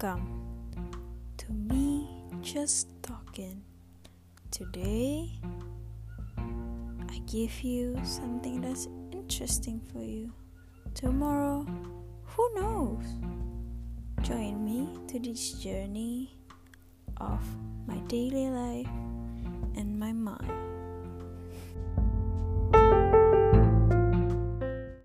Welcome to me just talking. Today, I give you something that's interesting for you. Tomorrow, who knows? Join me to this journey of my daily life.